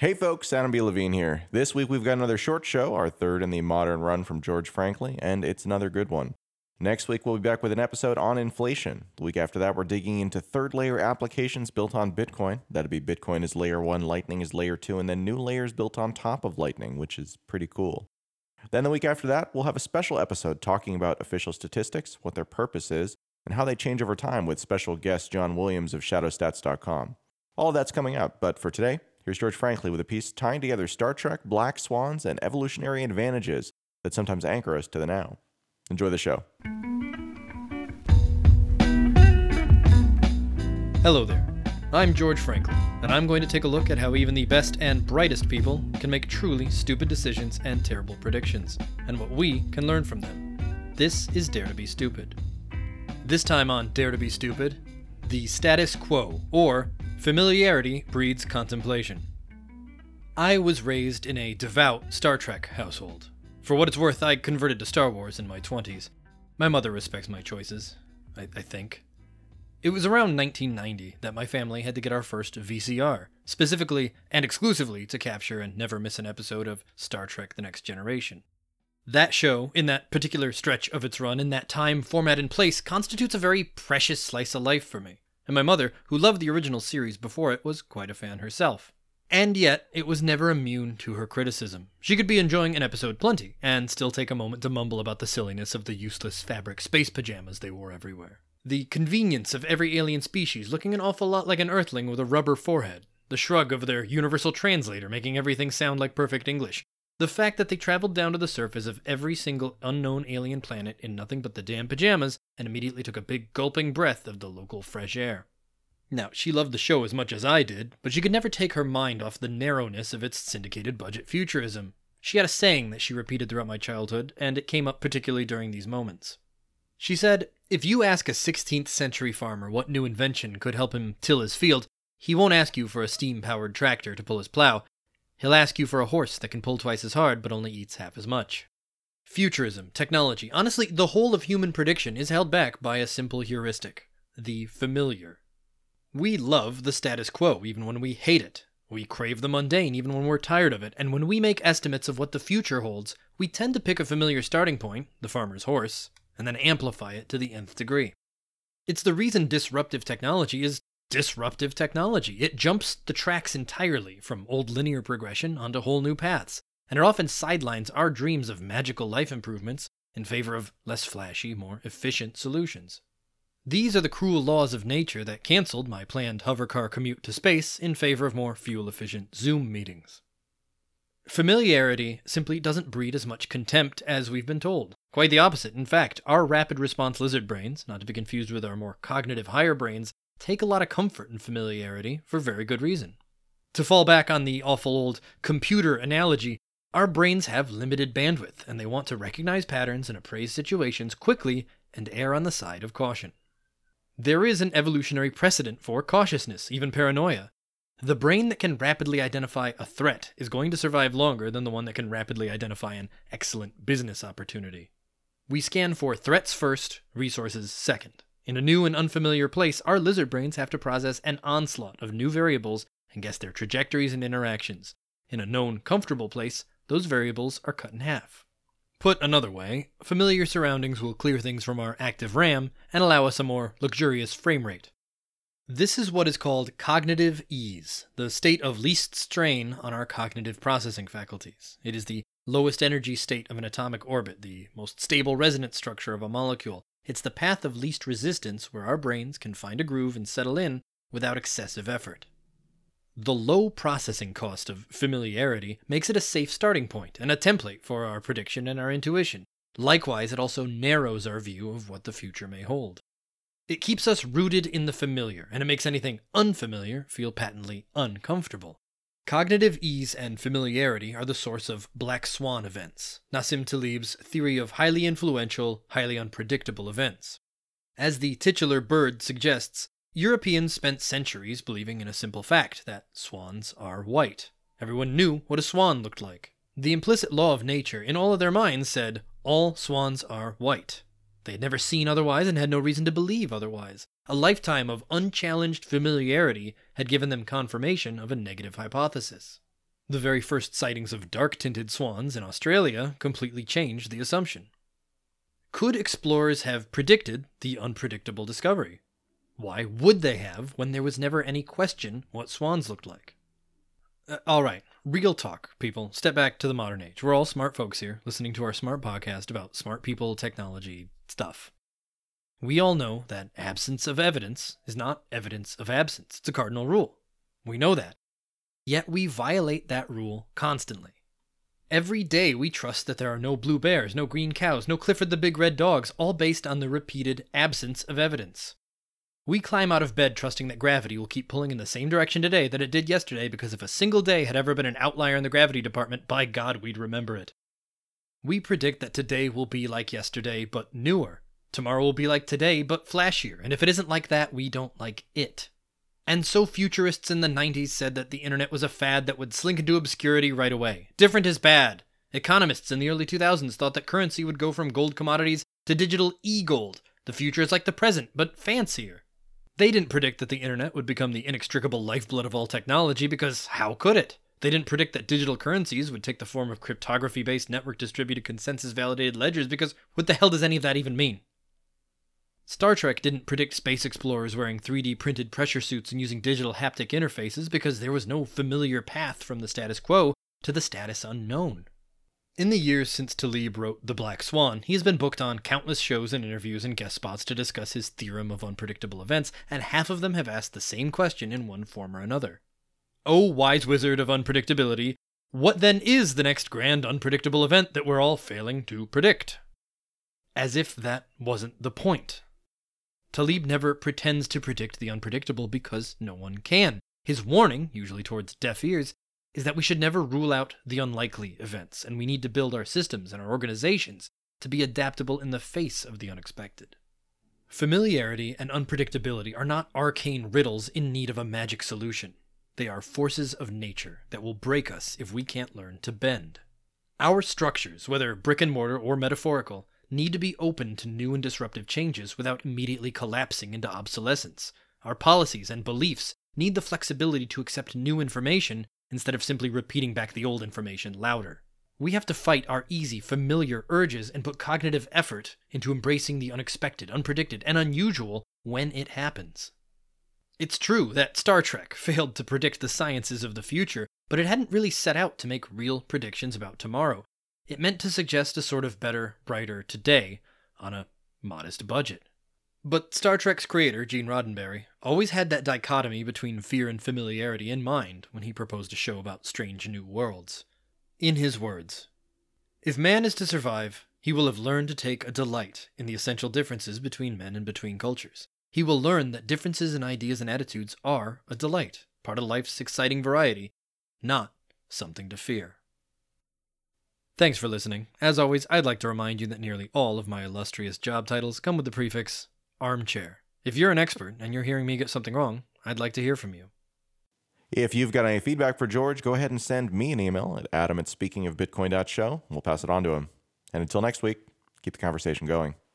Hey folks, Adam B. Levine here. This week we've got another short show, our third in the modern run from George Frankly, and it's another good one. Next week we'll be back with an episode on inflation. The week after that we're digging into third layer applications built on Bitcoin. That'd be Bitcoin is layer 1, Lightning is layer 2, and then new layers built on top of Lightning, which is pretty cool. Then the week after that we'll have a special episode talking about official statistics, what their purpose is, and how they change over time with special guest John Williams of shadowstats.com. All of that's coming up, but for today, Here's George Frankly with a piece tying together Star Trek, black swans, and evolutionary advantages that sometimes anchor us to the now. Enjoy the show. Hello there. I'm George Frankly, and I'm going to take a look at how even the best and brightest people can make truly stupid decisions and terrible predictions, and what we can learn from them. This is Dare to Be Stupid. This time on Dare to Be Stupid, the status quo, or Familiarity breeds contemplation. I was raised in a devout Star Trek household. For what it's worth, I converted to Star Wars in my 20s. My mother respects my choices, I, I think. It was around 1990 that my family had to get our first VCR, specifically and exclusively to capture and never miss an episode of Star Trek The Next Generation. That show, in that particular stretch of its run, in that time, format, and place, constitutes a very precious slice of life for me and my mother, who loved the original series before it, was quite a fan herself. And yet, it was never immune to her criticism. She could be enjoying an episode plenty, and still take a moment to mumble about the silliness of the useless fabric space pajamas they wore everywhere. The convenience of every alien species looking an awful lot like an earthling with a rubber forehead. The shrug of their universal translator making everything sound like perfect English. The fact that they traveled down to the surface of every single unknown alien planet in nothing but the damn pajamas and immediately took a big gulping breath of the local fresh air. Now, she loved the show as much as I did, but she could never take her mind off the narrowness of its syndicated budget futurism. She had a saying that she repeated throughout my childhood, and it came up particularly during these moments. She said, If you ask a 16th century farmer what new invention could help him till his field, he won't ask you for a steam powered tractor to pull his plow. He'll ask you for a horse that can pull twice as hard but only eats half as much. Futurism, technology, honestly, the whole of human prediction is held back by a simple heuristic the familiar. We love the status quo even when we hate it. We crave the mundane even when we're tired of it, and when we make estimates of what the future holds, we tend to pick a familiar starting point, the farmer's horse, and then amplify it to the nth degree. It's the reason disruptive technology is disruptive technology. It jumps the tracks entirely from old linear progression onto whole new paths, and it often sidelines our dreams of magical life improvements in favor of less flashy, more efficient solutions. These are the cruel laws of nature that canceled my planned hovercar commute to space in favor of more fuel efficient Zoom meetings. Familiarity simply doesn't breed as much contempt as we've been told. Quite the opposite. In fact, our rapid response lizard brains, not to be confused with our more cognitive higher brains, take a lot of comfort in familiarity for very good reason. To fall back on the awful old computer analogy, our brains have limited bandwidth and they want to recognize patterns and appraise situations quickly and err on the side of caution. There is an evolutionary precedent for cautiousness, even paranoia. The brain that can rapidly identify a threat is going to survive longer than the one that can rapidly identify an excellent business opportunity. We scan for threats first, resources second. In a new and unfamiliar place, our lizard brains have to process an onslaught of new variables and guess their trajectories and interactions. In a known, comfortable place, those variables are cut in half. Put another way, familiar surroundings will clear things from our active RAM and allow us a more luxurious frame rate. This is what is called cognitive ease, the state of least strain on our cognitive processing faculties. It is the lowest energy state of an atomic orbit, the most stable resonance structure of a molecule, it's the path of least resistance where our brains can find a groove and settle in without excessive effort. The low processing cost of familiarity makes it a safe starting point and a template for our prediction and our intuition. Likewise, it also narrows our view of what the future may hold. It keeps us rooted in the familiar, and it makes anything unfamiliar feel patently uncomfortable. Cognitive ease and familiarity are the source of black swan events, Nassim Taleb's theory of highly influential, highly unpredictable events. As the titular bird suggests, Europeans spent centuries believing in a simple fact that swans are white. Everyone knew what a swan looked like. The implicit law of nature in all of their minds said, all swans are white. They had never seen otherwise and had no reason to believe otherwise. A lifetime of unchallenged familiarity had given them confirmation of a negative hypothesis. The very first sightings of dark tinted swans in Australia completely changed the assumption. Could explorers have predicted the unpredictable discovery? Why would they have when there was never any question what swans looked like? Uh, all right, real talk, people. Step back to the modern age. We're all smart folks here, listening to our smart podcast about smart people, technology, stuff. We all know that absence of evidence is not evidence of absence. It's a cardinal rule. We know that. Yet we violate that rule constantly. Every day we trust that there are no blue bears, no green cows, no Clifford the Big Red dogs, all based on the repeated absence of evidence. We climb out of bed trusting that gravity will keep pulling in the same direction today that it did yesterday because if a single day had ever been an outlier in the gravity department, by God, we'd remember it. We predict that today will be like yesterday, but newer. Tomorrow will be like today, but flashier. And if it isn't like that, we don't like it. And so futurists in the 90s said that the internet was a fad that would slink into obscurity right away. Different is bad. Economists in the early 2000s thought that currency would go from gold commodities to digital e gold. The future is like the present, but fancier. They didn't predict that the internet would become the inextricable lifeblood of all technology because how could it? They didn't predict that digital currencies would take the form of cryptography based network distributed consensus validated ledgers because what the hell does any of that even mean? Star Trek didn't predict space explorers wearing 3D printed pressure suits and using digital haptic interfaces because there was no familiar path from the status quo to the status unknown. In the years since Taleb wrote The Black Swan, he has been booked on countless shows and interviews and guest spots to discuss his theorem of unpredictable events, and half of them have asked the same question in one form or another. Oh, wise wizard of unpredictability, what then is the next grand unpredictable event that we're all failing to predict? As if that wasn't the point. Taleb never pretends to predict the unpredictable because no one can. His warning, usually towards deaf ears, is that we should never rule out the unlikely events, and we need to build our systems and our organizations to be adaptable in the face of the unexpected. Familiarity and unpredictability are not arcane riddles in need of a magic solution. They are forces of nature that will break us if we can't learn to bend. Our structures, whether brick and mortar or metaphorical, need to be open to new and disruptive changes without immediately collapsing into obsolescence. Our policies and beliefs need the flexibility to accept new information instead of simply repeating back the old information louder. We have to fight our easy, familiar urges and put cognitive effort into embracing the unexpected, unpredicted, and unusual when it happens. It's true that Star Trek failed to predict the sciences of the future, but it hadn't really set out to make real predictions about tomorrow. It meant to suggest a sort of better, brighter today on a modest budget. But Star Trek's creator, Gene Roddenberry, always had that dichotomy between fear and familiarity in mind when he proposed a show about strange new worlds. In his words, if man is to survive, he will have learned to take a delight in the essential differences between men and between cultures. He will learn that differences in ideas and attitudes are a delight, part of life's exciting variety, not something to fear. Thanks for listening. As always, I'd like to remind you that nearly all of my illustrious job titles come with the prefix armchair. If you're an expert and you're hearing me get something wrong, I'd like to hear from you. If you've got any feedback for George, go ahead and send me an email at adam at speakingofbitcoin.show. We'll pass it on to him. And until next week, keep the conversation going.